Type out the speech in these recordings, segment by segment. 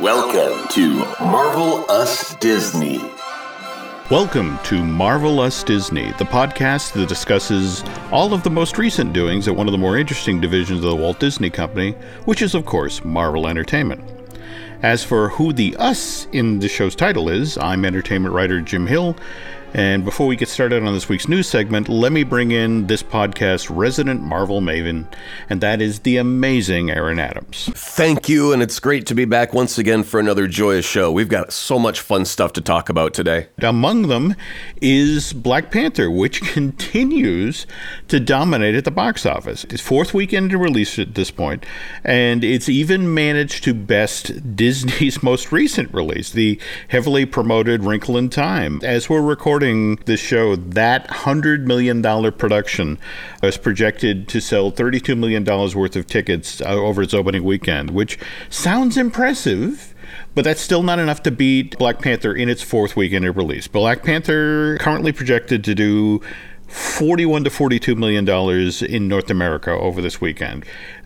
Welcome to Marvel Us Disney. Welcome to Marvel Us Disney, the podcast that discusses all of the most recent doings at one of the more interesting divisions of the Walt Disney Company, which is, of course, Marvel Entertainment. As for who the us in the show's title is, I'm entertainment writer Jim Hill, and before we get started on this week's news segment, let me bring in this podcast's resident Marvel maven, and that is the amazing Aaron Adams. Thank you, and it's great to be back once again for another joyous show. We've got so much fun stuff to talk about today. Among them is Black Panther, which continues to dominate at the box office. It's fourth weekend to release at this point, and it's even managed to best Disney's most recent release, the heavily promoted Wrinkle in Time. As we're recording recording this show, that $100 million production is projected to sell $32 million worth of tickets uh, over its opening weekend, which sounds impressive. But that's still not enough to beat Black Panther in its fourth weekend of release. Black Panther currently projected to do 41 to 42 million dollars in North America over this weekend.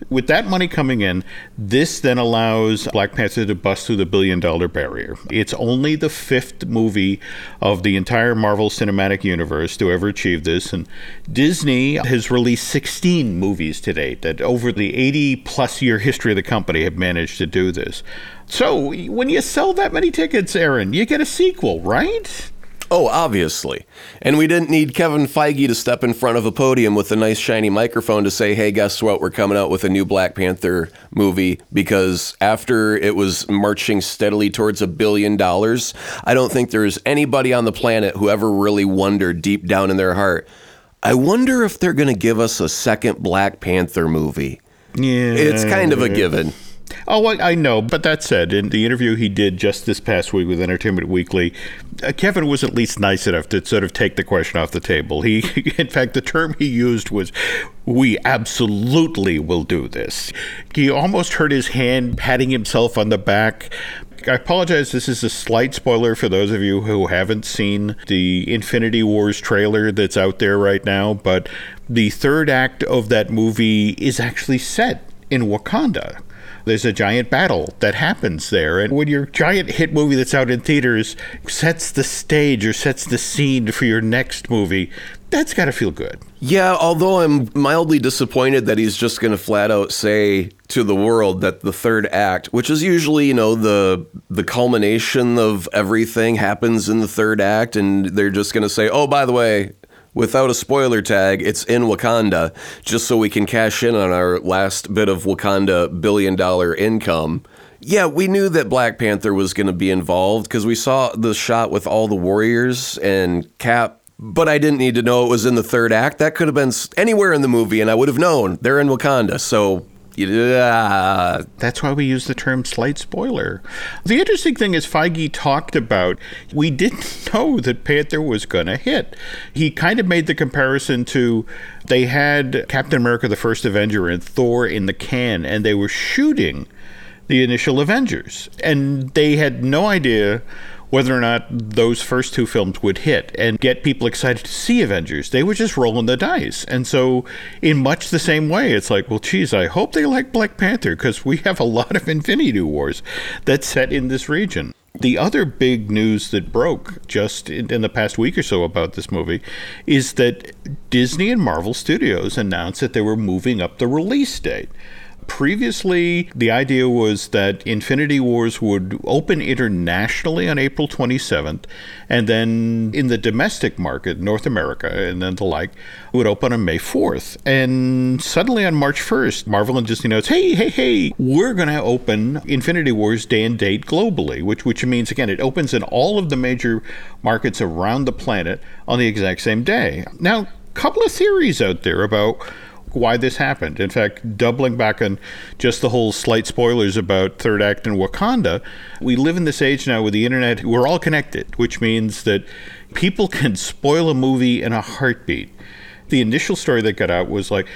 With that money coming in, this then allows Black Panther to bust through the billion dollar barrier. It's only the fifth movie of the entire Marvel Cinematic Universe to ever achieve this, and Disney has released 16 movies to date that over the 80 plus year history of the company have managed to do this. So when you sell that many tickets, Aaron, you get a sequel, right? Oh, obviously. And we didn't need Kevin Feige to step in front of a podium with a nice shiny microphone to say, hey, guess what? We're coming out with a new Black Panther movie because after it was marching steadily towards a billion dollars, I don't think there's anybody on the planet who ever really wondered deep down in their heart, I wonder if they're going to give us a second Black Panther movie. Yeah. It's kind of a given. Oh, I, I, know. But that said, in the interview he did just this past week with Entertainment Weekly, uh, Kevin was at least nice enough to sort of take the question off the table. He, in fact, the term he used was, "We absolutely will do this." He almost heard his hand patting himself on the back. I apologize. This is a slight spoiler for those of you who haven't seen the Infinity Wars trailer that's out there right now, but the third act of that movie is actually set in Wakanda there's a giant battle that happens there. And when your giant hit movie that's out in theaters sets the stage or sets the scene for your next movie, that's got to feel good. Yeah, although I'm mildly disappointed that he's just going to flat out say to the world that the third act, which is usually, you know, the the culmination of everything happens in the third act and they're just going to say, "Oh, by the way, without a spoiler tag, it's in Wakanda, just so we can cash in on our last bit of Wakanda billion dollar income. Yeah, we knew that Black Panther was going to be involved because we saw the shot with all the warriors and Cap. But I didn't need to know it was in the third act. That could have been anywhere in the movie, and I would have known they're in Wakanda. So yeah. That's why we use the term slight spoiler. The interesting thing is, Feige talked about we didn't know that Panther was going to hit. He kind of made the comparison to they had Captain America the First Avenger and Thor in the can, and they were shooting the initial Avengers. And they had no idea whether or not those first two films would hit and get people excited to see Avengers. They were just rolling the dice. And so, in much the same way, it's like, well, geez, I hope they like Black Panther because we have a lot of Infinity Wars that's set in this region. The other big news that broke just in, in, the past week or so about this movie is that Disney and Marvel Studios announced that they were moving up the release date. Previously, the idea was that Infinity Wars would open internationally on April 27th, and then in the domestic market, North America and then the like, would open on May 4th. And suddenly on March 1st, Marvel and Disney notes, hey, hey, hey, we're going to open Infinity Wars day and date globally, which, which means, again, it opens in all of the major markets around the planet on the exact same day. Now, couple of theories out there about why this happened. In fact, doubling back on just the whole slight spoilers about Third Act and Wakanda, we live in this age now with the internet. We're all connected, which means that people can spoil a movie in a heartbeat. The initial story that got out was like,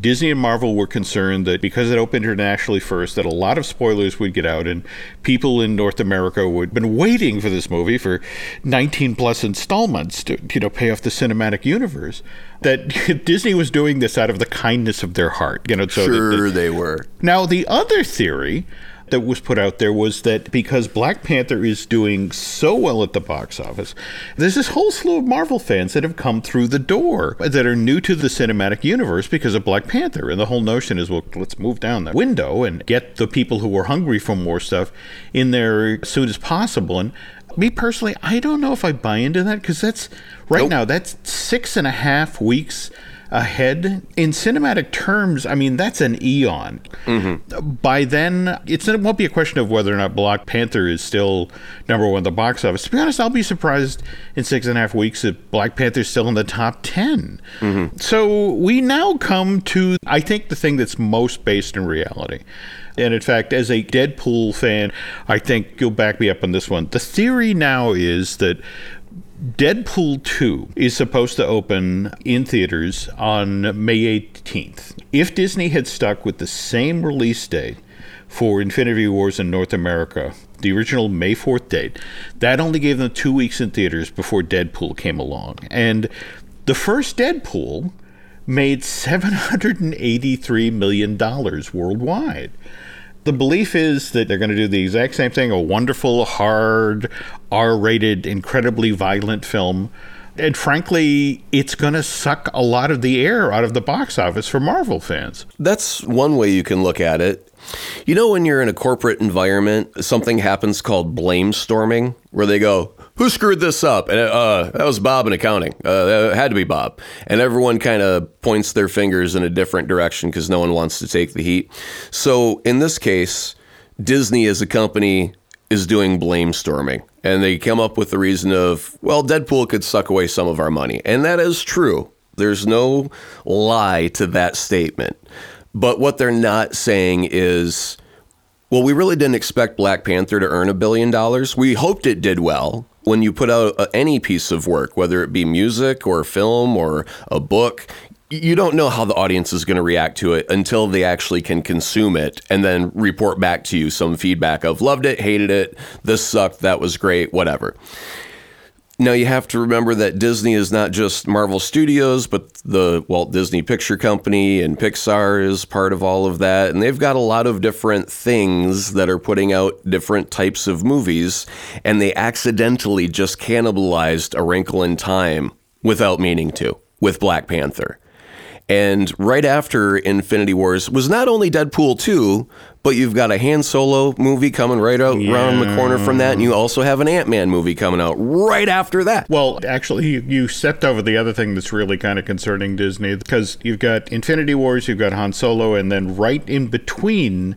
Disney and Marvel were concerned that because it opened internationally first, that a lot of spoilers would get out, and people in North America would have been waiting for this movie for 19 plus installments to you know pay off the cinematic universe that Disney was doing this out of the kindness of their heart. You know, so sure that, that, they were. Now the other theory that was put out there was that because Black Panther is doing so well at the box office, there's this whole slew of Marvel fans that have come through the door that are new to the cinematic universe because of Black Panther. And the whole notion is, well, let's move down the window and get the people who are hungry for more stuff in there as soon as possible. And me personally, I don't know if I buy into that because that's right Nope. now, that's six and a half weeks ahead. In cinematic terms, I mean, that's an eon. Mm-hmm. By then, it's, it won't be a question of whether or not Black Panther is still number one at the box office. To be honest, I'll be surprised in six and a half weeks if Black Panther's still in the top 10. Mm-hmm. So we now come to, I think, the thing that's most based in reality. And in fact, as a Deadpool fan, I think you'll back me up on this one. The theory now is that Deadpool 2 is supposed to open in theaters on May 18th. If Disney had stuck with the same release date for Infinity Wars in North America, the original May 4th date, that only gave them two weeks in theaters before Deadpool came along. And the first Deadpool made $783 million worldwide. The belief is that they're going to do the exact same thing a wonderful, hard, R rated, incredibly violent film. And frankly, it's going to suck a lot of the air out of the box office for Marvel fans. That's one way you can look at it. You know, when you're in a corporate environment, something happens called blame storming, where they go, Who screwed this up? And uh, that was Bob in accounting. Uh, had to be Bob. And everyone kind of points their fingers in a different direction because no one wants to take the heat. So in this case, Disney as a company is doing blame storming. And they come up with the reason of, well, Deadpool could suck away some of our money. And that is true. There's no lie to that statement. But what they're not saying is, well, we really didn't expect Black Panther to earn a billion dollars. We hoped it did well. When you put out any piece of work, whether it be music or film or a book, you don't know how the audience is going to react to it until they actually can consume it and then report back to you some feedback of loved it, hated it, this sucked, that was great, whatever. Now you have to remember that Disney is not just Marvel Studios, but the Walt Disney Picture Company and Pixar is part of all of that. And they've got a lot of different things that are putting out different types of movies. And they accidentally just cannibalized A Wrinkle in Time without meaning to with Black Panther. And right after Infinity Wars was not only Deadpool 2, but you've got a Han Solo movie coming right out around the corner from that, and you also have an Ant Man movie coming out right after that. Well, actually, you, you stepped over the other thing that's really kind of concerning Disney because you've got Infinity Wars, you've got Han Solo, and then right in between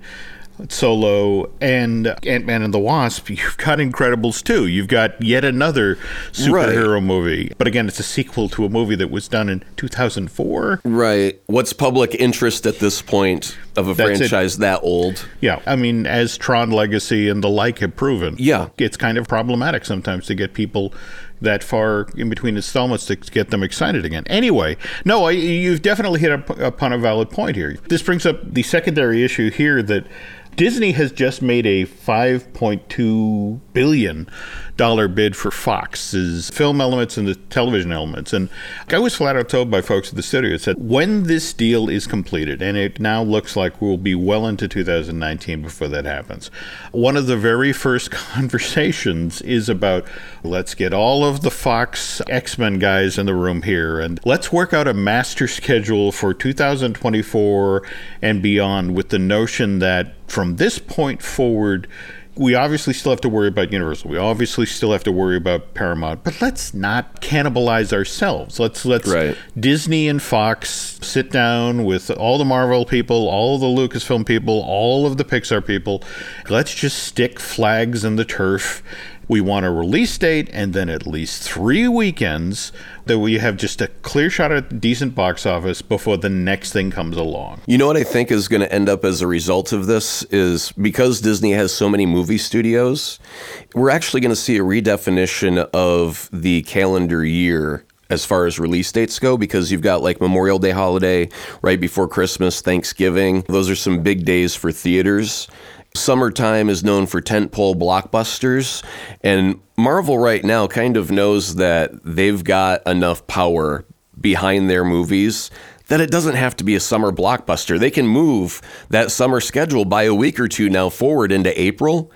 Solo and Ant Man and the Wasp, you've got Incredibles 2. You've got yet another superhero movie. But again, it's a sequel to a movie that was done in 2004. Right. What's public interest at this point of a That's it. franchise that old? Yeah, I mean, as Tron Legacy and the like have proven, Yeah. it's kind of problematic sometimes to get people that far in between installments to get them excited again. Anyway, no, I, you've definitely hit up, upon a valid point here. This brings up the secondary issue here that Disney has just made a 5.2 billion bid for Fox's film elements and the television elements. And I was flat out told by folks at the studio said when this deal is completed, and it now looks like we'll be well into 2019 before that happens. One of the very first conversations is about let's get all of the Fox X Men guys in the room here and let's work out a master schedule for 2024 and beyond with the notion that from this point forward, we obviously still have to worry about Universal. We obviously still have to worry about Paramount, but let's not cannibalize ourselves. Let's let's Right. Disney and Fox sit down with all the Marvel people, all the Lucasfilm people, all of the Pixar people. Let's just stick flags in the turf. We want a release date and then at least three weekends that we have just a clear shot at decent box office before the next thing comes along. You know what I think is going to end up as a result of this is because Disney has so many movie studios, we're actually going to see a redefinition of the calendar year as far as release dates go because you've got like Memorial Day holiday right before Christmas, Thanksgiving. Those are some big days for theaters. Summertime is known for tentpole blockbusters, and Marvel right now kind of knows that they've got enough power behind their movies that it doesn't have to be a summer blockbuster. They can move that summer schedule by a week or two now forward into April.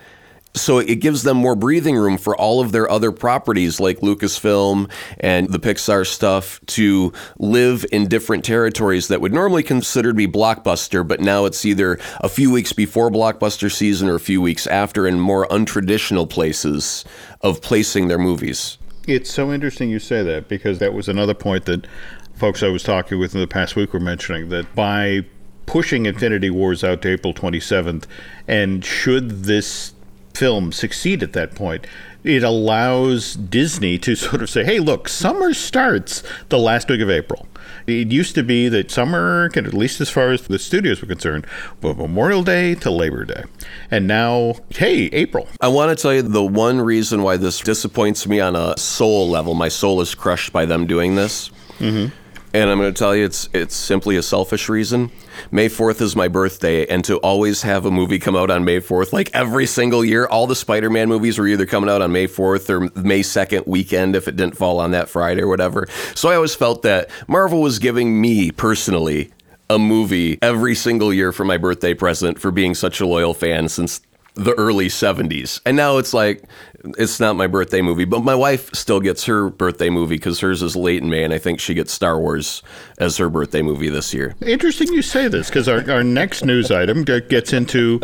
So it gives them more breathing room for all of their other properties like Lucasfilm and the Pixar stuff to live in different territories that would normally consider to be blockbuster, but now it's either a few weeks before blockbuster season or a few weeks after in more untraditional places of placing their movies. It's so interesting you say that because that was another point that folks I was talking with in the past week were mentioning that by pushing Infinity Wars out to April 27th, and should this film succeed at that point, it allows Disney to sort of say, hey, look, summer starts the last week of April. It used to be that summer, can at least as far as the studios were concerned, was Memorial Day to Labor Day. And now, hey, April. I want to tell you the one reason why this disappoints me on a soul level. My soul is crushed by them doing this. Mm-hmm. And I'm going to tell you, it's it's simply a selfish reason. May 4th is my birthday, and to always have a movie come out on May 4th, like every single year, all the Spider Man movies were either coming out on May 4th or May 2nd weekend if it didn't fall on that Friday or whatever. So I always felt that Marvel was giving me personally a movie every single year for my birthday present for being such a loyal fan since the early 70s. And now it's like, it's not my birthday movie, but my wife still gets her birthday movie because hers is late in May, and I think she gets Star Wars as her birthday movie this year. Interesting you say this because our, our next news item gets into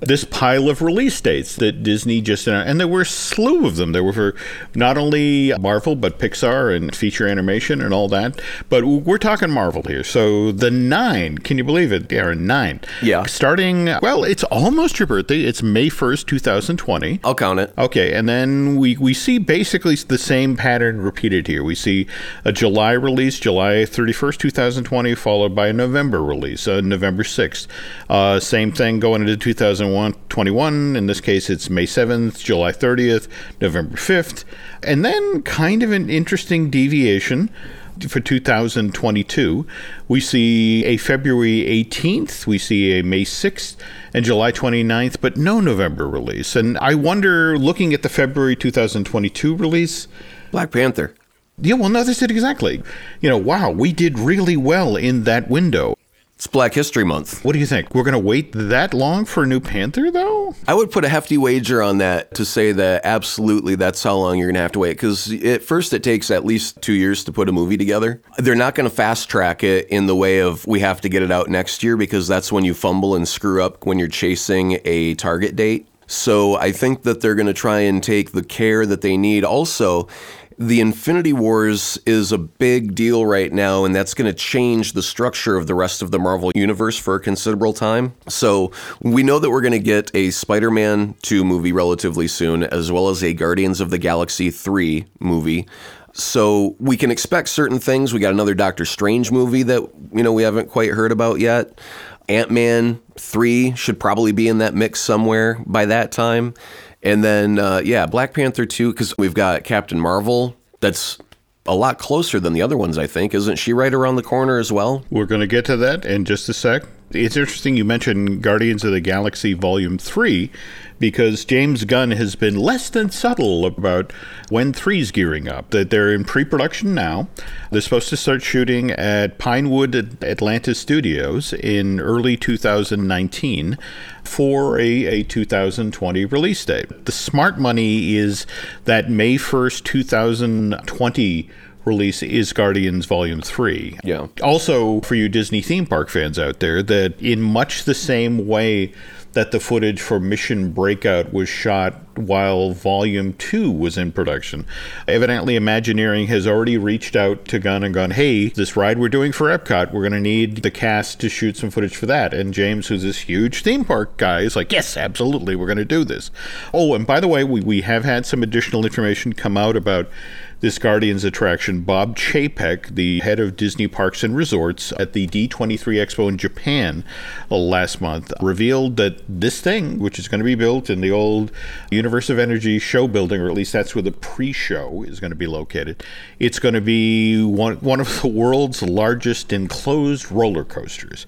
this pile of release dates that Disney just announced, and there were a slew of them. There were for not only Marvel but Pixar and feature animation and all that. But we're talking Marvel here. So the nine, can you believe it, Aaron? Nine. Yeah. Starting well, it's almost your birthday. It's May first, two thousand twenty. I'll count it. Okay, and then we we see basically the same pattern repeated here. We see a July release, July thirty first, two thousand twenty, followed by a November release, uh, November sixth. Uh, same thing going into two thousand 2021. In this case, it's May 7th, July 30th, November 5th. And then, kind of an interesting deviation for 2022, we see a February 18th, we see a May 6th, and July 29th, but no November release. And I wonder, looking at the February 2022 release, Black Panther. Yeah, well, no, that's it exactly. You know, wow, we did really well in that window. It's Black History Month. What do you think? We're going to wait that long for a new Panther, though? I would put a hefty wager on that to say that absolutely that's how long you're going to have to wait. Because at first, it takes at least two years to put a movie together. They're not going to fast track it in the way of we have to get it out next year because that's when you fumble and screw up when you're chasing a target date. So I think that they're going to try and take the care that they need. Also, the Infinity Wars is a big deal right now, and that's going to change the structure of the rest of the Marvel Universe for a considerable time. So we know that we're going to get a Spider Man 2 movie relatively soon, as well as a Guardians of the Galaxy 3 movie. So we can expect certain things. We got another Doctor Strange movie that, you know, we haven't quite heard about yet. Ant Man 3 should probably be in that mix somewhere by that time. And then, uh, yeah, Black Panther 2, because we've got Captain Marvel. That's a lot closer than the other ones, I think. Isn't she right around the corner as well? We're going to get to that in just a sec. It's interesting you mentioned Guardians of the Galaxy Volume 3 because James Gunn has been less than subtle about when 3's gearing up. That they're in pre production now. They're supposed to start shooting at Pinewood Atlanta Studios in early 2019 for a, a 2020 release date. The smart money is that May 1st, 2020 release is Guardians Volume 3. Yeah. Also, for you Disney theme park fans out there, that in much the same way that the footage for Mission Breakout was shot while Volume 2 was in production. Evidently, Imagineering has already reached out to Gunn and gone, hey, this ride we're doing for Epcot, we're going to need the cast to shoot some footage for that. And James, who's this huge theme park guy, is like, yes, absolutely, we're going to do this. Oh, and by the way, we, we have had some additional information come out about this Guardians attraction, Bob Chapek, the head of Disney Parks and Resorts at the D23 Expo in Japan uh, last month, revealed that this thing, which is going to be built in the old Universe of Energy show building, or at least that's where the pre show is going to be located, it's going to be one, one of the world's largest enclosed roller coasters.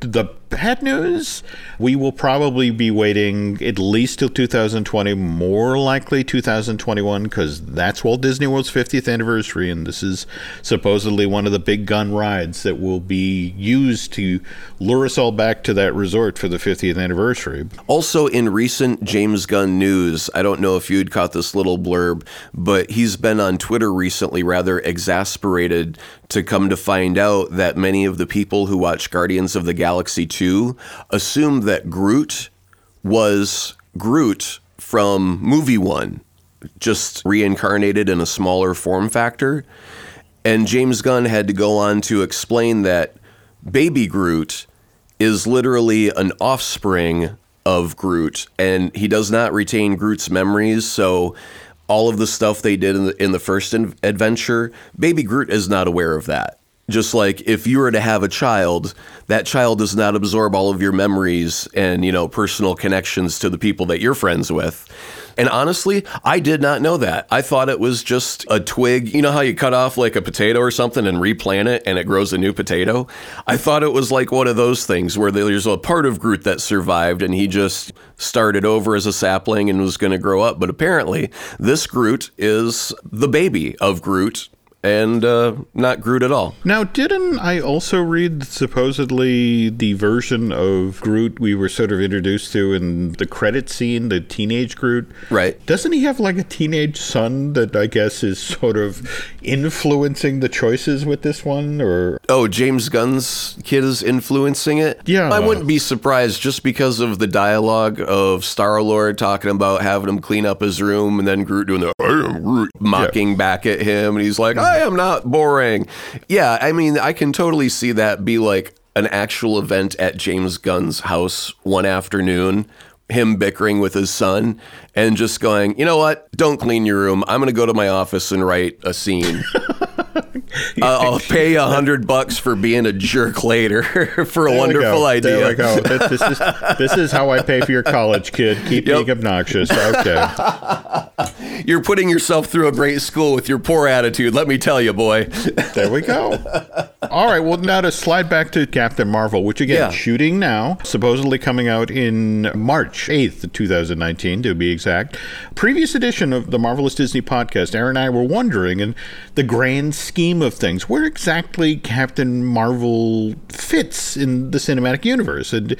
The bad news. We will probably be waiting at least till 2020, more likely 2021, because that's Walt Disney World's 50th anniversary, and this is supposedly one of the big gun rides that will be used to lure us all back to that resort for the 50th anniversary. Also, in recent James Gunn news, I don't know if you'd caught this little blurb, but he's been on Twitter recently rather exasperated to come to find out that many of the people who watch Guardians of the Galaxy 2 assumed that Groot was Groot from movie one, just reincarnated in a smaller form factor. And James Gunn had to go on to explain that Baby Groot is literally an offspring of Groot, and he does not retain Groot's memories. So, all of the stuff they did in the, in the first in- adventure, Baby Groot is not aware of that. Just like if you were to have a child, that child does not absorb all of your memories and, you know, personal connections to the people that you're friends with. And honestly, I did not know that. I thought it was just a twig. You know how you cut off like a potato or something and replant it and it grows a new potato? I thought it was like one of those things where there's a part of Groot that survived and he just started over as a sapling and was going to grow up. But apparently, this Groot is the baby of Groot and uh, not Groot at all. Now, didn't I also read supposedly the version of Groot we were sort of introduced to in the credit scene, the teenage Groot? Right. Doesn't he have like a teenage son that I guess is sort of influencing the choices with this one? Or Oh, James Gunn's kid is influencing it? Yeah. I wouldn't be surprised just because of the dialogue of Star Lord talking about having him clean up his room and then Groot doing the I am Groot mocking back at him and he's like, I am not boring. Yeah, I mean, I can totally see that be like an actual event at James Gunn's house one afternoon. Him bickering with his son and just going, you know what? Don't clean your room. I'm going to go to my office and write a scene. Uh, I'll pay a hundred bucks for being a jerk later for a There wonderful idea. There we go. That- this, is, this is how I pay for your college, kid. Keep Yep. being obnoxious. Okay. You're putting yourself through a great school with your poor attitude. Let me tell you, boy. There we go. All right. Well, now to slide back to Captain Marvel, which again, Yeah. shooting now, supposedly coming out in March 8th, 2019, to be exact. Previous edition of the Marvelous Disney podcast, Aaron and I were wondering, in the grand scheme of things, where exactly Captain Marvel fits in the cinematic universe. And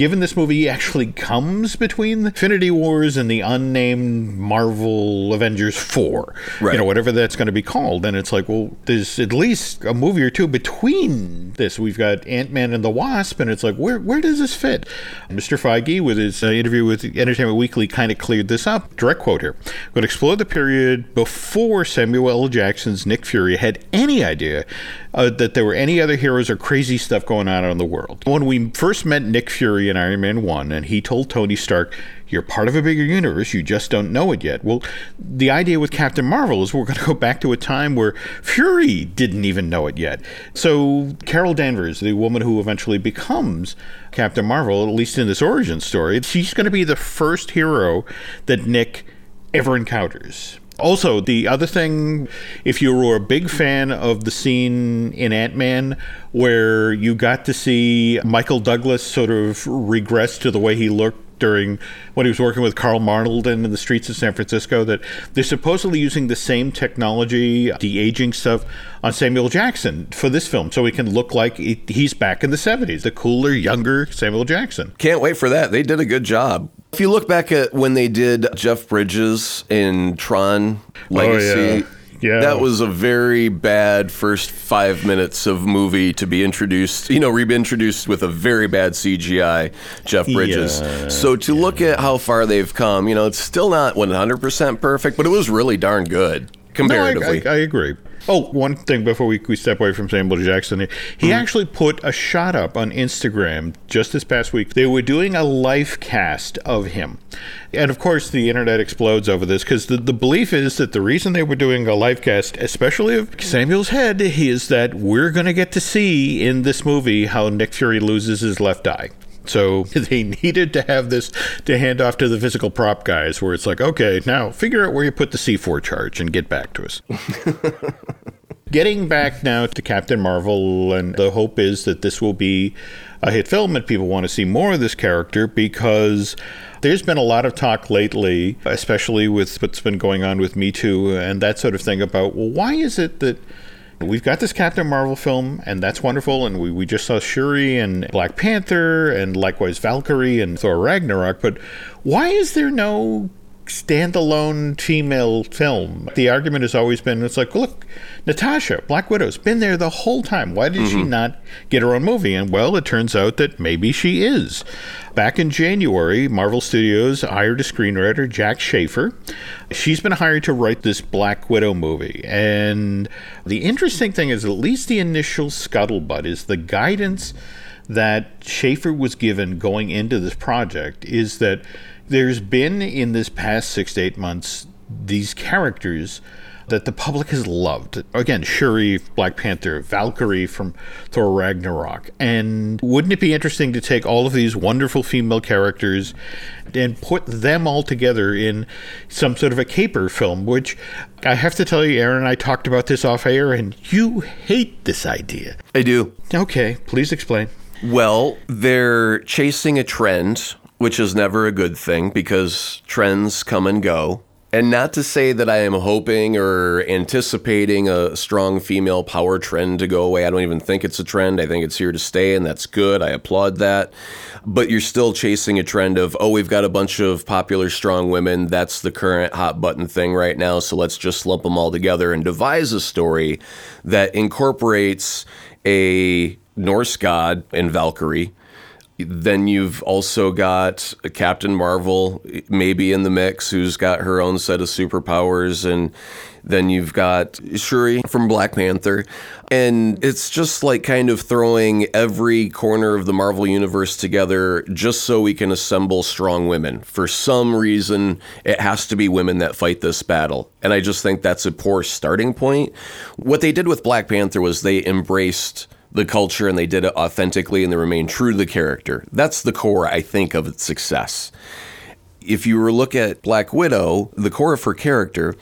given this movie actually comes between Infinity Wars and the unnamed Marvel Avengers 4, Right. you know, whatever that's going to be called. then it's like, well, there's at least a movie or two between this. We've got Ant Man and the Wasp, and it's like, where where does this fit? Mr. Feige, with his uh, interview with Entertainment Weekly, kind of cleared this up. Direct quote here: "Going to explore the period before Samuel L. Jackson's Nick Fury had any idea." Uh, that there were any other heroes or crazy stuff going on in the world. When we first met Nick Fury in Iron Man 1, and he told Tony Stark, you're part of a bigger universe, you just don't know it yet. Well, the idea with Captain Marvel is we're going to go back to a time where Fury didn't even know it yet. So, Carol Danvers, the woman who eventually becomes Captain Marvel, at least in this origin story, she's going to be the first hero that Nick ever encounters. Also, the other thing, if you were a big fan of the scene in Ant Man where you got to see Michael Douglas sort of regress to the way he looked during when he was working with Karl Malden in the streets of San Francisco, that they're supposedly using the same technology, de aging stuff, on Samuel Jackson for this film, so he can look like he's back in the 70s, the cooler, younger Samuel Jackson. Can't wait for that. They did a good job. If you look back at when they did Jeff Bridges in Tron oh, Legacy, Oh, Yeah. that was a very bad first five minutes of movie to be introduced, you know, reintroduced with a very bad CGI Jeff Bridges. Yeah. so to look at how far they've come, you know, it's still not 100% perfect, but it was really darn good comparatively. No, I, I, I agree. Oh, one thing before we, we step away from Samuel Jackson, he hmm. actually put a shot up on Instagram just this past week. They were doing a life cast of him. And of course, the internet explodes over this because the, the belief is that the reason they were doing a life cast, especially of Samuel's head, is that we're going to get to see in this movie how Nick Fury loses his left eye. So they needed to have this to hand off to the physical prop guys, where it's like, okay, now figure out where you put the C4 charge and get back to us. Getting back now to Captain Marvel, and the hope is that this will be a hit film and people want to see more of this character because there's been a lot of talk lately, especially with what's been going on with Me Too and that sort of thing, about well, why is it that we've got this Captain Marvel film, and that's wonderful. And we, we just saw Shuri and Black Panther, and likewise Valkyrie and Thor Ragnarok. But why is there no standalone female film. The argument has always been it's like, look, Natasha, Black Widow's been there the whole time. Why did mm-hmm. she not get her own movie? And well, it turns out that maybe she is. Back in January, Marvel Studios hired a screenwriter, Jac Schaeffer. She's been hired to write this Black Widow movie. And the interesting thing is, at least the initial scuttlebutt is the guidance that Schaeffer was given going into this project is that there's been in this past six to eight months these characters that the public has loved. Again, Shuri, Black Panther, Valkyrie from Thor Ragnarok. And wouldn't it be interesting to take all of these wonderful female characters and put them all together in some sort of a caper film, which I have to tell you, Aaron and I talked about this off air, and you hate this idea. I do. Okay, please explain. Well, they're chasing a trend which is never a good thing because trends come and go. And not to say that I am hoping or anticipating a strong female power trend to go away. I don't even think it's a trend. I think it's here to stay, and that's good. I applaud that. But you're still chasing a trend of, oh, we've got a bunch of popular strong women. That's the current hot button thing right now. So let's just lump them all together and devise a story that incorporates a Norse god in Valkyrie then you've also got Captain Marvel, maybe in the mix, who's got her own set of superpowers. And then you've got Shuri from Black Panther. And it's just like kind of throwing every corner of the Marvel Universe together just so we can assemble strong women. For some reason, it has to be women that fight this battle. And I just think that's a poor starting point. What they did with Black Panther was they embraced the culture and they did it authentically and they remained true to the character. That's the core, I think, of its success. If you were to look at Black Widow, the core of her character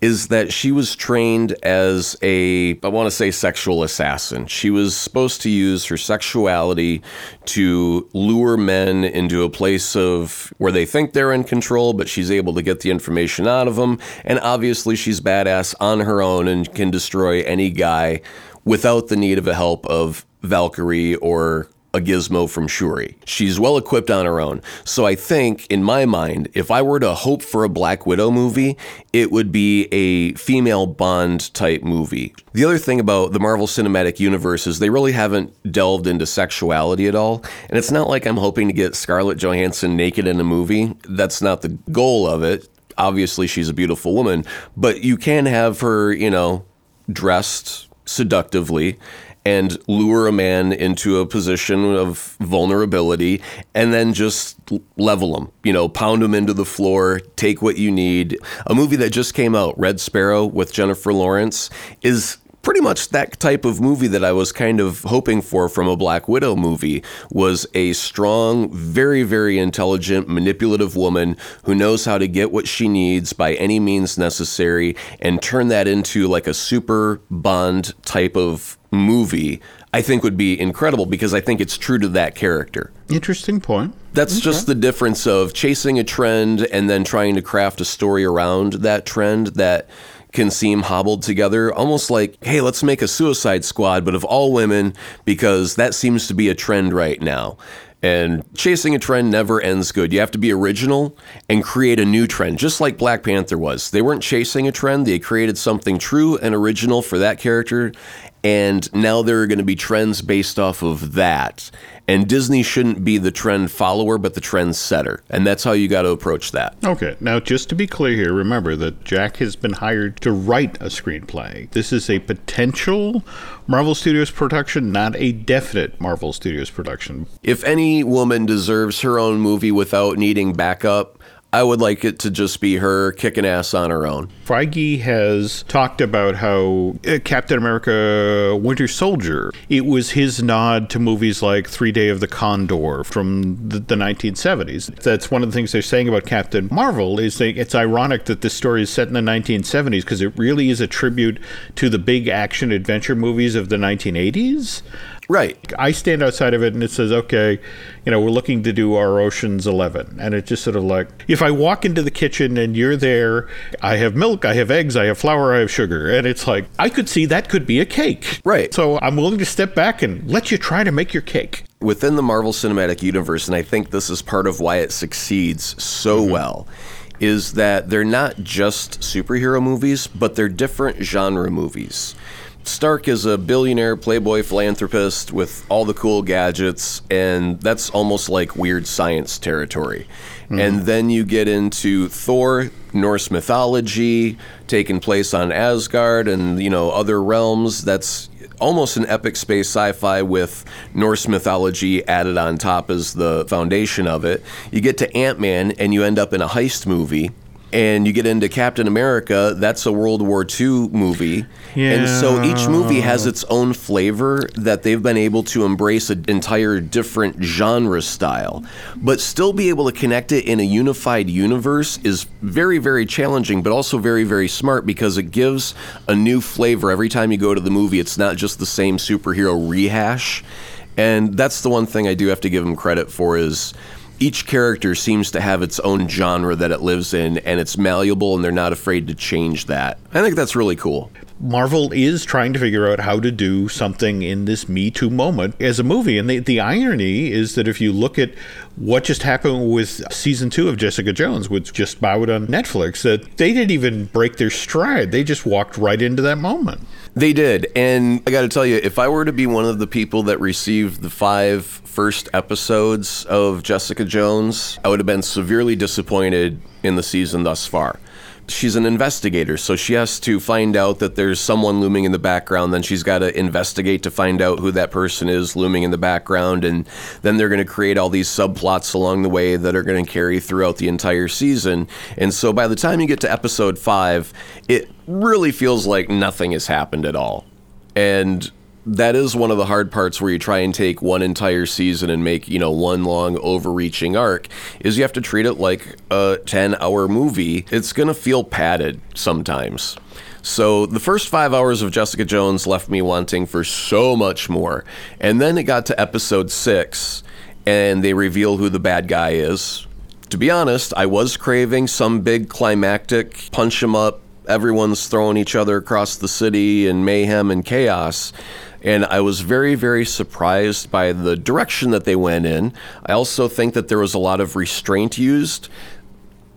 is that she was trained as a, I want to say, sexual assassin. She was supposed to use her sexuality to lure men into a place of where they think they're in control, but she's able to get the information out of them. And obviously, she's badass on her own and can destroy any guy without the need of the help of Valkyrie or a gizmo from Shuri. She's well equipped on her own. So I think, in my mind, if I were to hope for a Black Widow movie, it would be a female Bond type movie. The other thing about the Marvel Cinematic Universe is they really haven't delved into sexuality at all. And it's not like I'm hoping to get Scarlett Johansson naked in a movie. That's not the goal of it. Obviously, she's a beautiful woman, but you can have her, you know, dressed seductively and lure a man into a position of vulnerability and then just level him, you know, pound him into the floor, take what you need. A movie that just came out, Red Sparrow with Jennifer Lawrence, is pretty much that type of movie that I was kind of hoping for from a Black Widow movie was a strong, very, very intelligent, manipulative woman who knows how to get what she needs by any means necessary and turn that into like a super Bond type of movie. I think would be incredible because I think it's true to that character. Interesting point. That's okay. just the difference of chasing a trend and then trying to craft a story around that trend that can seem hobbled together, almost like, hey, let's make a suicide squad, but of all women, because that seems to be a trend right now. And chasing a trend never ends good. You have to be original and create a new trend, just like Black Panther was. They weren't chasing a trend, they created something true and original for that character. And now there are going to be trends based off of that. And Disney shouldn't be the trend follower, but the trend setter. And that's how you got to approach that. Okay. Now, just to be clear here, remember that Jac has been hired to write a screenplay. This is a potential Marvel Studios production, not a definite Marvel Studios production. If any woman deserves her own movie without needing backup, I would like it to just be her kicking ass on her own. Feige has talked about how uh, Captain America Winter Soldier, it was his nod to movies like Three Day of the Condor from the, the 1970s. That's one of the things they're saying about Captain Marvel is that it's ironic that this story is set in the 1970s because it really is a tribute to the big action adventure movies of the 1980s. Right. I stand outside of it and it says, okay, you know, we're looking to do our Ocean's 11. And it's just sort of like, if I walk into the kitchen and you're there, I have milk, I have eggs, I have flour, I have sugar. And it's like, I could see that could be a cake. Right. So I'm willing to step back and let you try to make your cake. Within the Marvel Cinematic Universe, and I think this is part of why it succeeds so mm-hmm. well, is that they're not just superhero movies, but they're different genre movies. Stark is a billionaire playboy philanthropist with all the cool gadgets, and that's almost like weird science territory. Mm-hmm. And then you get into Thor, Norse mythology, taking place on Asgard and you know other realms. That's almost an epic space sci-fi with Norse mythology added on top as the foundation of it. You get to Ant-Man and you end up in a heist movie and you get into Captain America, that's a World War II movie. Yeah. And so each movie has its own flavor that they've been able to embrace an entire different genre style. But still be able to connect it in a unified universe is very, very challenging, but also very, very smart because it gives a new flavor every time you go to the movie. It's not just the same superhero rehash. And that's the one thing I do have to give them credit for is each character seems to have its own genre that it lives in and it's malleable and they're not afraid to change that. I think that's really cool. Marvel is trying to figure out how to do something in this Me Too moment as a movie. And the, the irony is that if you look at what just happened with season two of Jessica Jones, which just bowed on Netflix, that they didn't even break their stride. They just walked right into that moment. They did. And I got to tell you, if I were to be one of the people that received the five first episodes of Jessica Jones, I would have been severely disappointed in the season thus far she's an investigator, so she has to find out that there's someone looming in the background. Then she's got to investigate to find out who that person is looming in the background, and then they're going to create all these subplots along the way that are going to carry throughout the entire season. And so by the time you get to episode five, it really feels like nothing has happened at all. And that is one of the hard parts where you try and take one entire season and make you know one long overreaching arc is you have to treat it like a 10 hour movie it's going to feel padded sometimes so the first five hours of Jessica Jones left me wanting for so much more. And then it got to episode six, and they reveal who the bad guy is. To be honest, I was craving some big climactic punch him up, everyone's throwing each other across the city and mayhem and chaos and I was very, very surprised by the direction that they went in. I also think that there was a lot of restraint used.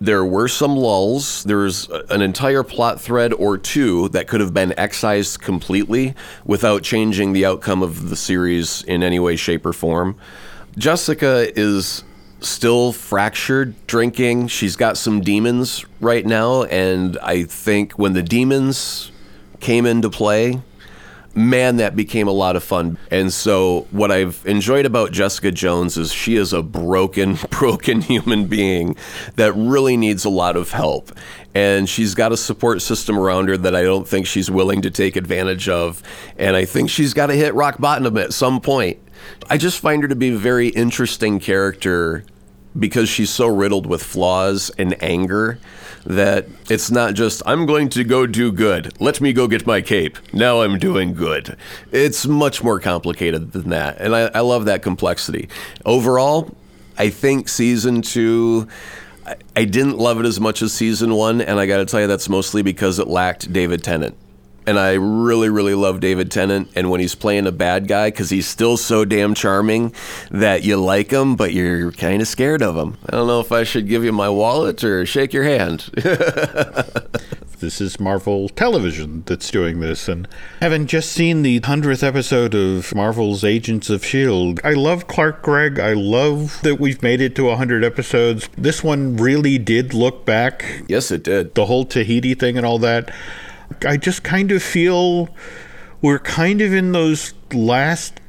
There were some lulls. There was an entire plot thread or two that could have been excised completely without changing the outcome of the series in any way, shape, or form. Jessica is still fractured, drinking. She's got some demons right now, and I think when the demons came into play, man, that became a lot of fun. And so, what I've enjoyed about Jessica Jones is she is a broken, broken human being that really needs a lot of help. And she's got a support system around her that I don't think she's willing to take advantage of. And I think she's got to hit rock bottom at some point. I just find her to be a very interesting character because she's so riddled with flaws and anger that it's not just, I'm going to go do good. Let me go get my cape. Now I'm doing good. It's much more complicated than that. And I, I love that complexity. Overall, I think season two. I didn't love it as much as season one, and I got to tell you, that's mostly because it lacked David Tennant and I really, really love David Tennant. And when he's playing a bad guy, because he's still so damn charming that you like him, but you're kind of scared of him. I don't know if I should give you my wallet or shake your hand. this is Marvel Television that's doing this. And having just seen the 100th episode of Marvel's Agents of S.H.I.E.L.D., I love Clark Gregg. I love that we've made it to 100 episodes. This one really did look back. Yes, it did. The whole Tahiti thing and all that. I just kind of feel we're kind of in those last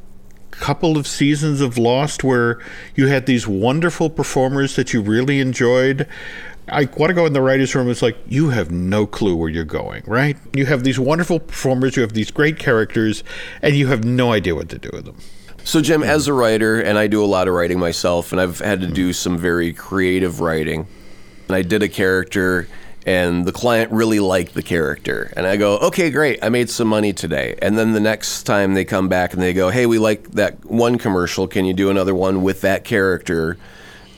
couple of seasons of Lost where you had these wonderful performers that you really enjoyed, I want to go in the writer's room. It's like, you have no clue where you're going, right? You have these wonderful performers, you have these great characters, and you have no idea what to do with them. So, Jim, as a writer, and I do a lot of writing myself, and I've had to mm-hmm. do some very creative writing. And I did a character, and the client really liked the character. And I go, okay, great, I made some money today. And then the next time they come back and they go, hey, we like that one commercial. Can you do another one with that character?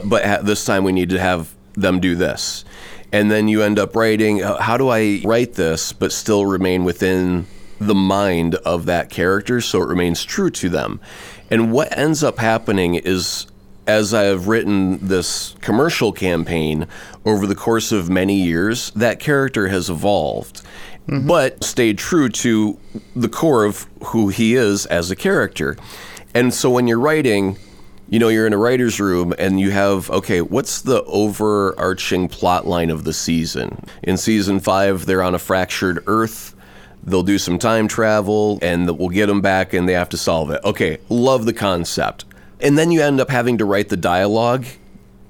But ha- this time we need to have them do this. And then you end up writing, uh, how do I write this, but still remain within the mind of that character so it remains true to them? And what ends up happening is as I have written this commercial campaign over the course of many years, that character has evolved, mm-hmm. but stayed true to the core of who he is as a character. And so when you're writing, you know, you're in a writer's room and you have, okay, what's the overarching plot line of the season? In season five, they're on a fractured Earth. They'll do some time travel and we'll get them back and they have to solve it. Okay, love the concept. And then you end up having to write the dialogue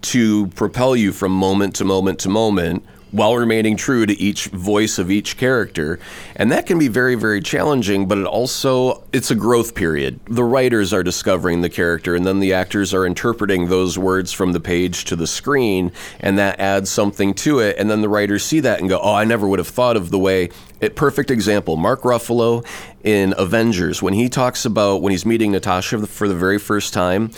to propel you from moment to moment to moment while remaining true to each voice of each character. And that can be very very challenging but it also it's a growth period. The writers are discovering the character and then the actors are interpreting those words from the page to the screen and that adds something to it. And then the writers see that and go oh i never would have thought of the way it, perfect example mark ruffalo in avengers when he talks about when he's meeting natasha for the very first time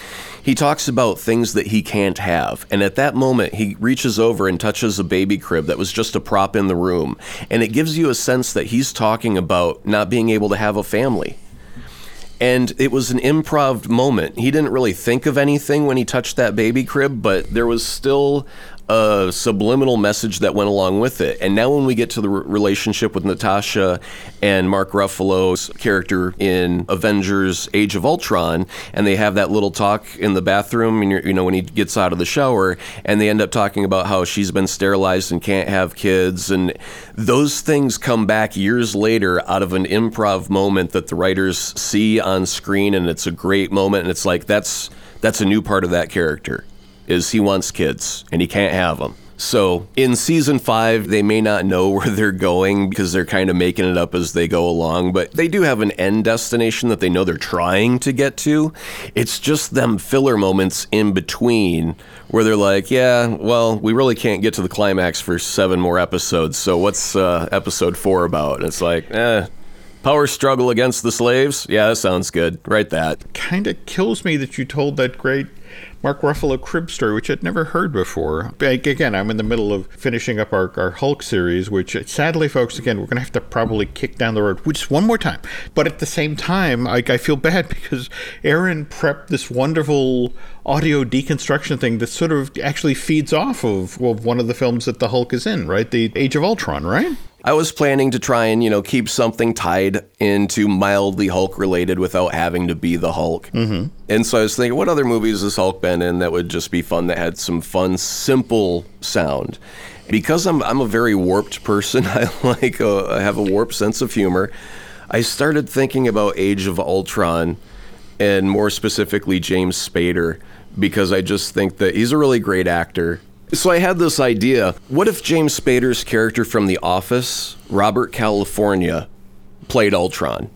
he talks about things that he can't have. And at that moment, he reaches over and touches a baby crib that was just a prop in the room. And it gives you a sense that he's talking about not being able to have a family. And it was an improv moment. He didn't really think of anything when he touched that baby crib, but there was still a subliminal message that went along with it. And now, when we get to the relationship with Natasha and Mark Ruffalo's character in Avengers: Age of Ultron, and they have that little talk in the bathroom, and you know when he gets out of the shower, and they end up talking about how she's been sterilized and can't have kids, and those things come back years later out of an improv moment that the writers see on screen, and it's a great moment, and it's like that's that's a new part of that character is he wants kids and he can't have them. So in season five, they may not know where they're going because they're kind of making it up as they go along, but they do have an end destination that they know they're trying to get to. It's just them filler moments in between where they're like, yeah, well, we really can't get to the climax for seven more episodes. So what's uh, episode four about? And it's like, eh, Power struggle against the slaves? Yeah, that sounds good. Write that. Kind of kills me that you told that great Mark Ruffalo crib story, which I'd never heard before. Again, I'm in the middle of finishing up our, our Hulk series, which uh, sadly, folks, again, we're going to have to probably kick down the road just one more time. But at the same time, I, I feel bad because Aaron prepped this wonderful audio deconstruction thing that sort of actually feeds off of well, one of the films that the Hulk is in, right? The Age of Ultron, right? I was planning to try and, you know, keep something tied into mildly Hulk related without having to be the Hulk. Mm-hmm. And so I was thinking, what other movies has Hulk been in that would just be fun, that had some fun, simple sound? Because I'm, I'm a very warped person, I like, a, I have a warped sense of humor. I started thinking about Age of Ultron and more specifically James Spader because I just think that he's a really great actor. So I had this idea. What if James Spader's character from The Office, Robert California, played Ultron?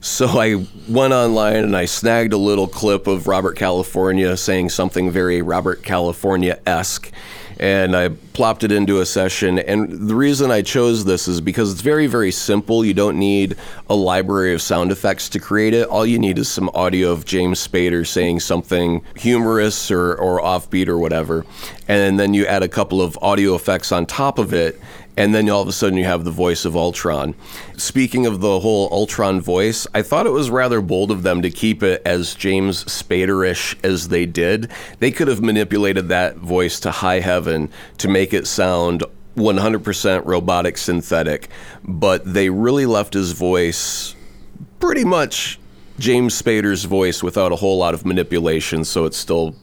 So I went online and I snagged a little clip of Robert California saying something very Robert California esque and I plopped it into a session. And the reason I chose this is because it's very, very simple. You don't need a library of sound effects to create it. All you need is some audio of James Spader saying something humorous or, or offbeat or whatever. And then you add a couple of audio effects on top of it and then all of a sudden you have the voice of Ultron. Speaking of the whole Ultron voice, I thought it was rather bold of them to keep it as James Spaderish as they did. They could have manipulated that voice to high heaven to make it sound 100% robotic synthetic, but they really left his voice pretty much James Spader's voice without a whole lot of manipulation, so it's still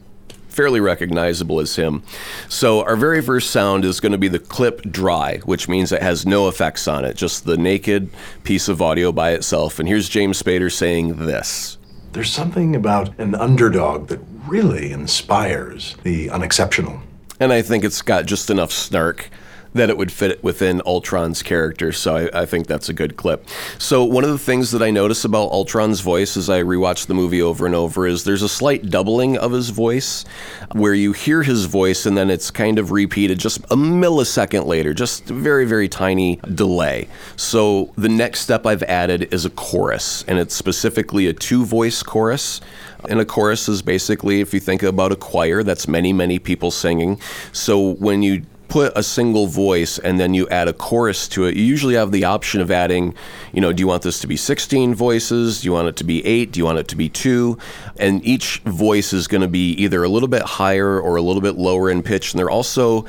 fairly recognizable as him. So our very first sound is going to be the clip dry, which means it has no effects on it, just the naked piece of audio by itself. And here's James Spader saying this. There's something about an underdog that really inspires the unexceptional. And I think it's got just enough snark that it would fit within Ultron's character. So I, I, think that's a good clip. So one of the things that I notice about Ultron's voice as I rewatch the movie over and over is there's a slight doubling of his voice where you hear his voice and then it's kind of repeated just a millisecond later, just very, very tiny delay. So the next step I've added is a chorus, and it's specifically a two voice chorus. And a chorus is basically, if you think about a choir, that's many, many people singing. So when you put a single voice and then you add a chorus to it, you usually have the option of adding, you know, do you want this to be 16 voices? Do you want it to be eight? Do you want it to be two? And each voice is going to be either a little bit higher or a little bit lower in pitch. And they're also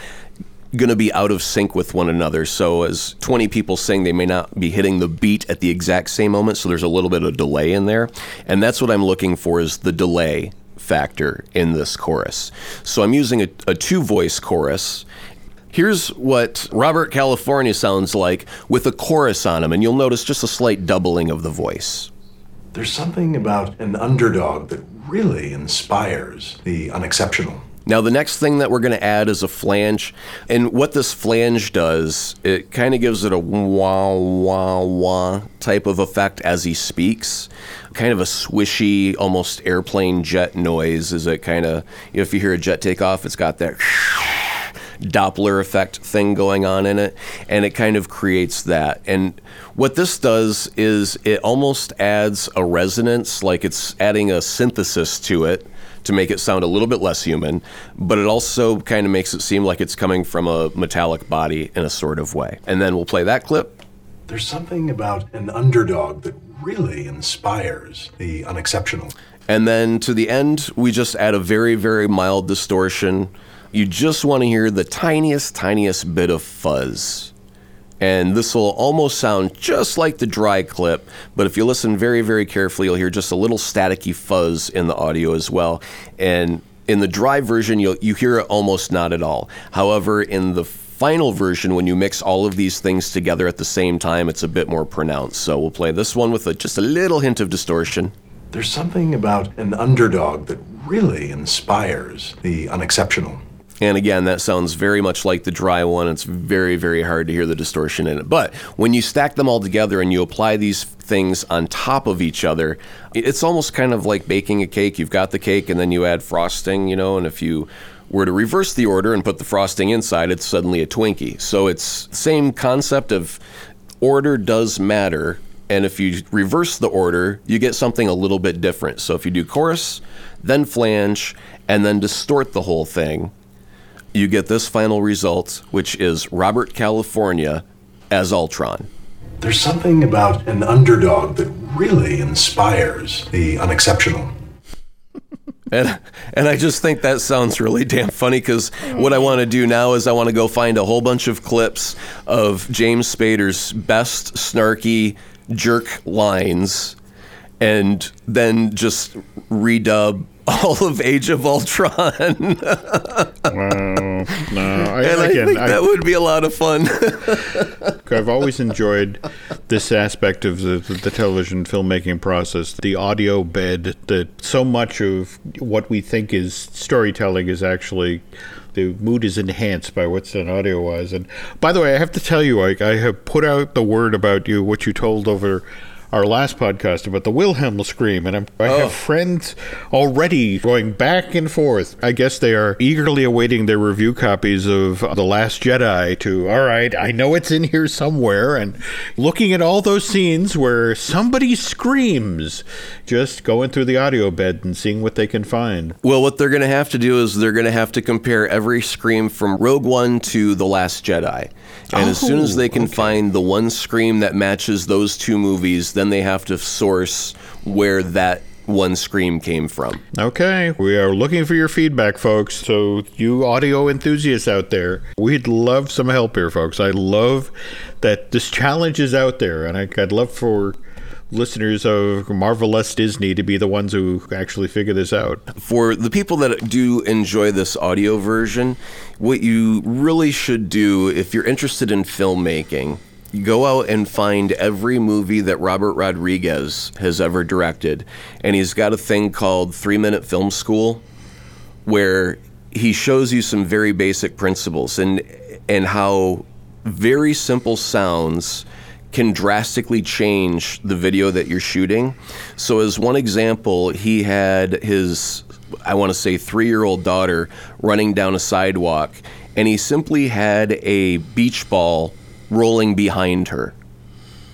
going to be out of sync with one another. So, as 20 people sing, they may not be hitting the beat at the exact same moment. So, there's a little bit of delay in there. And that's what I'm looking for is the delay factor in this chorus. So, I'm using a, a two voice chorus Here's what Robert California sounds like with a chorus on him, and you'll notice just a slight doubling of the voice. There's something about an underdog that really inspires the unexceptional. Now, the next thing that we're going to add is a flange. And what this flange does, it kind of gives it a wah, wah, wah type of effect as he speaks. Kind of a swishy, almost airplane jet noise as it kind of, if you hear a jet take off, it's got that Doppler effect thing going on in it, and it kind of creates that. And what this does is it almost adds a resonance, like it's adding a synthesis to it to make it sound a little bit less human, but it also kind of makes it seem like it's coming from a metallic body in a sort of way. And then we'll play that clip. There's something about an underdog that really inspires the unexceptional. And then to the end, we just add a very, very mild distortion you just want to hear the tiniest, tiniest bit of fuzz. And this will almost sound just like the dry clip, but if you listen very, very carefully, you'll hear just a little staticky fuzz in the audio as well. And in the dry version, you you hear it almost not at all. However, in the final version, when you mix all of these things together at the same time, it's a bit more pronounced. So we'll play this one with a, just a little hint of distortion. There's something about an underdog that really inspires the unexceptional. And again, that sounds very much like the dry one. It's very, very hard to hear the distortion in it. But when you stack them all together and you apply these things on top of each other, it's almost kind of like baking a cake. You've got the cake and then you add frosting, you know, and if you were to reverse the order and put the frosting inside, it's suddenly a Twinkie. So it's same concept of order does matter. And if you reverse the order, you get something a little bit different. So if you do chorus, then flange, and then distort the whole thing, you get this final result, which is Robert California as Ultron. There's something about an underdog that really inspires the unexceptional. And, and I just think that sounds really damn funny because what I want to do now is I want to go find a whole bunch of clips of James Spader's best snarky jerk lines and then just redub all of Age of Ultron. wow. No, I, and again, I think I, that would be a lot of fun. I've always enjoyed this aspect of the, the, the, television filmmaking process, the audio bed, that so much of what we think is storytelling is actually the mood is enhanced by what's done audio wise. And by the way, I have to tell you, I, I have put out the word about you, what you told over our last podcast about the Wilhelm scream, and I'm, i oh. have friends already going back and forth. I guess they are eagerly awaiting their review copies of The Last Jedi. To all right, I know it's in here somewhere, and looking at all those scenes where somebody screams, just going through the audio bed and seeing what they can find. Well, what they're going to have to do is they're going to have to compare every scream from Rogue One to The Last Jedi. And oh, as soon as they can okay. find the one scream that matches those two movies, then they have to source where that one scream came from. Okay, we are looking for your feedback, folks. So, you audio enthusiasts out there, we'd love some help here, folks. I love that this challenge is out there, and I'd love for listeners of Marvelous Disney to be the ones who actually figure this out. For the people that do enjoy this audio version, what you really should do if you're interested in filmmaking, go out and find every movie that Robert Rodriguez has ever directed. And he's got a thing called Three Minute Film School where he shows you some very basic principles and and how very simple sounds can drastically change the video that you're shooting. So as one example, he had his I want to say 3-year-old daughter running down a sidewalk and he simply had a beach ball rolling behind her.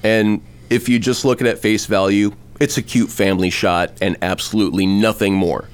And if you just look at it at face value, it's a cute family shot and absolutely nothing more.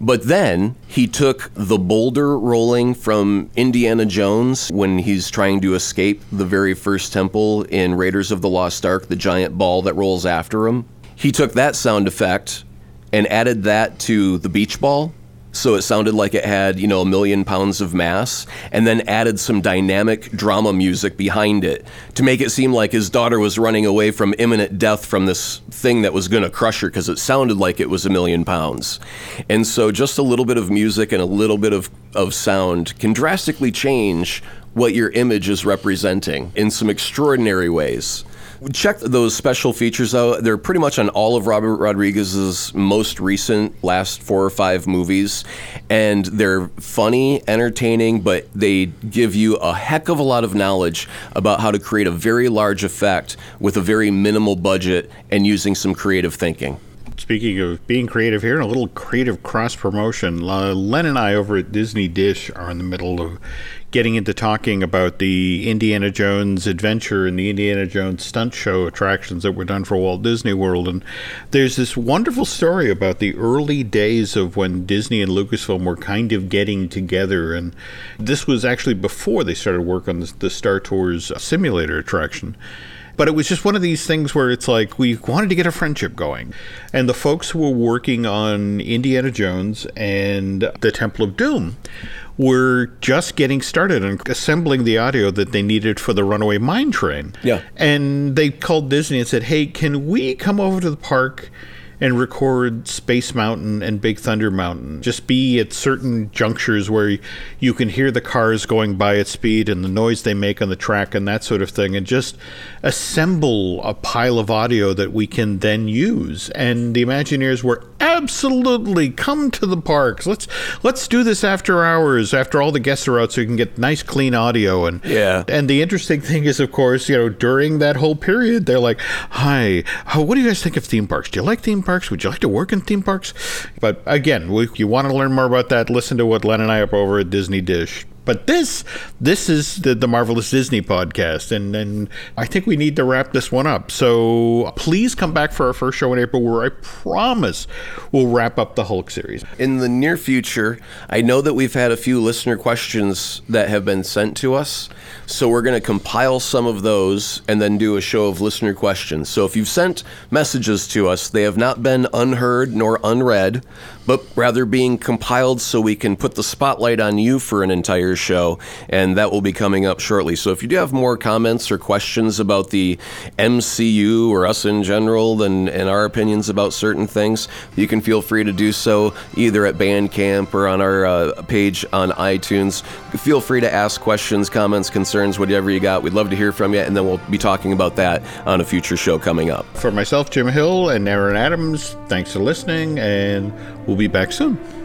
But then he took the boulder rolling from Indiana Jones when he's trying to escape the very first temple in Raiders of the Lost Ark, the giant ball that rolls after him. He took that sound effect and added that to the beach ball so it sounded like it had, you know, a million pounds of mass, and then added some dynamic drama music behind it to make it seem like his daughter was running away from imminent death from this thing that was going to crush her because it sounded like it was a million pounds. And so just a little bit of music and a little bit of, of sound can drastically change what your image is representing in some extraordinary ways. Check those special features out. They're pretty much on all of Robert Rodriguez's most recent last four or five movies. And they're funny, entertaining, but they give you a heck of a lot of knowledge about how to create a very large effect with a very minimal budget and using some creative thinking speaking of being creative here and a little creative cross promotion, Len and I over at Disney Dish are in the middle of getting into talking about the Indiana Jones adventure and the Indiana Jones stunt show attractions that were done for Walt Disney World. And there's this wonderful story about the early days of when Disney and Lucasfilm were kind of getting together. And this was actually before they started work on the, the Star Tours simulator attraction but it was just one of these things where it's like we wanted to get a friendship going. And the folks who were working on Indiana Jones and the Temple of Doom were just getting started and assembling the audio that they needed for the Runaway Mine Train. Yeah. And they called Disney and said, hey, can we come over to the park? And record Space Mountain and Big Thunder Mountain. Just be at certain junctures where you can hear the cars going by at speed and the noise they make on the track and that sort of thing, and just assemble a pile of audio that we can then use. And the Imagineers were absolutely come to the parks. Let's let's do this after hours, after all the guests are out, so you can get nice, clean audio. And yeah. And the interesting thing is, of course, you know, during that whole period, they're like, "Hi, what do you guys think of theme parks? Do you like theme parks? Would you like to work in theme parks? But again, if you want to learn more about that, listen to what Len and I up over at Disney Dish. But this this is the, the Marvelous Disney podcast, and, and I think we need to wrap this one up. So please come back for our first show in April, where I promise we'll wrap up the Hulk series. In the near future, I know that we've had a few listener questions that have been sent to us. So we're going to compile some of those and then do a show of listener questions. So if you've sent messages to us, they have not been unheard nor unread, but rather being compiled so we can put the spotlight on you for an entire show, and that will be coming up shortly. So if you do have more comments or questions about the MCU or us in general and, and our opinions about certain things, you can feel free to do so either at Bandcamp or on our uh, page on iTunes. Feel free to ask questions, comments, concerns, whatever you got. We'd love to hear from you, and then we'll be talking about that on a future show coming up. For myself, Jim Hill, and Aaron Adams, thanks for listening, and we'll be back soon.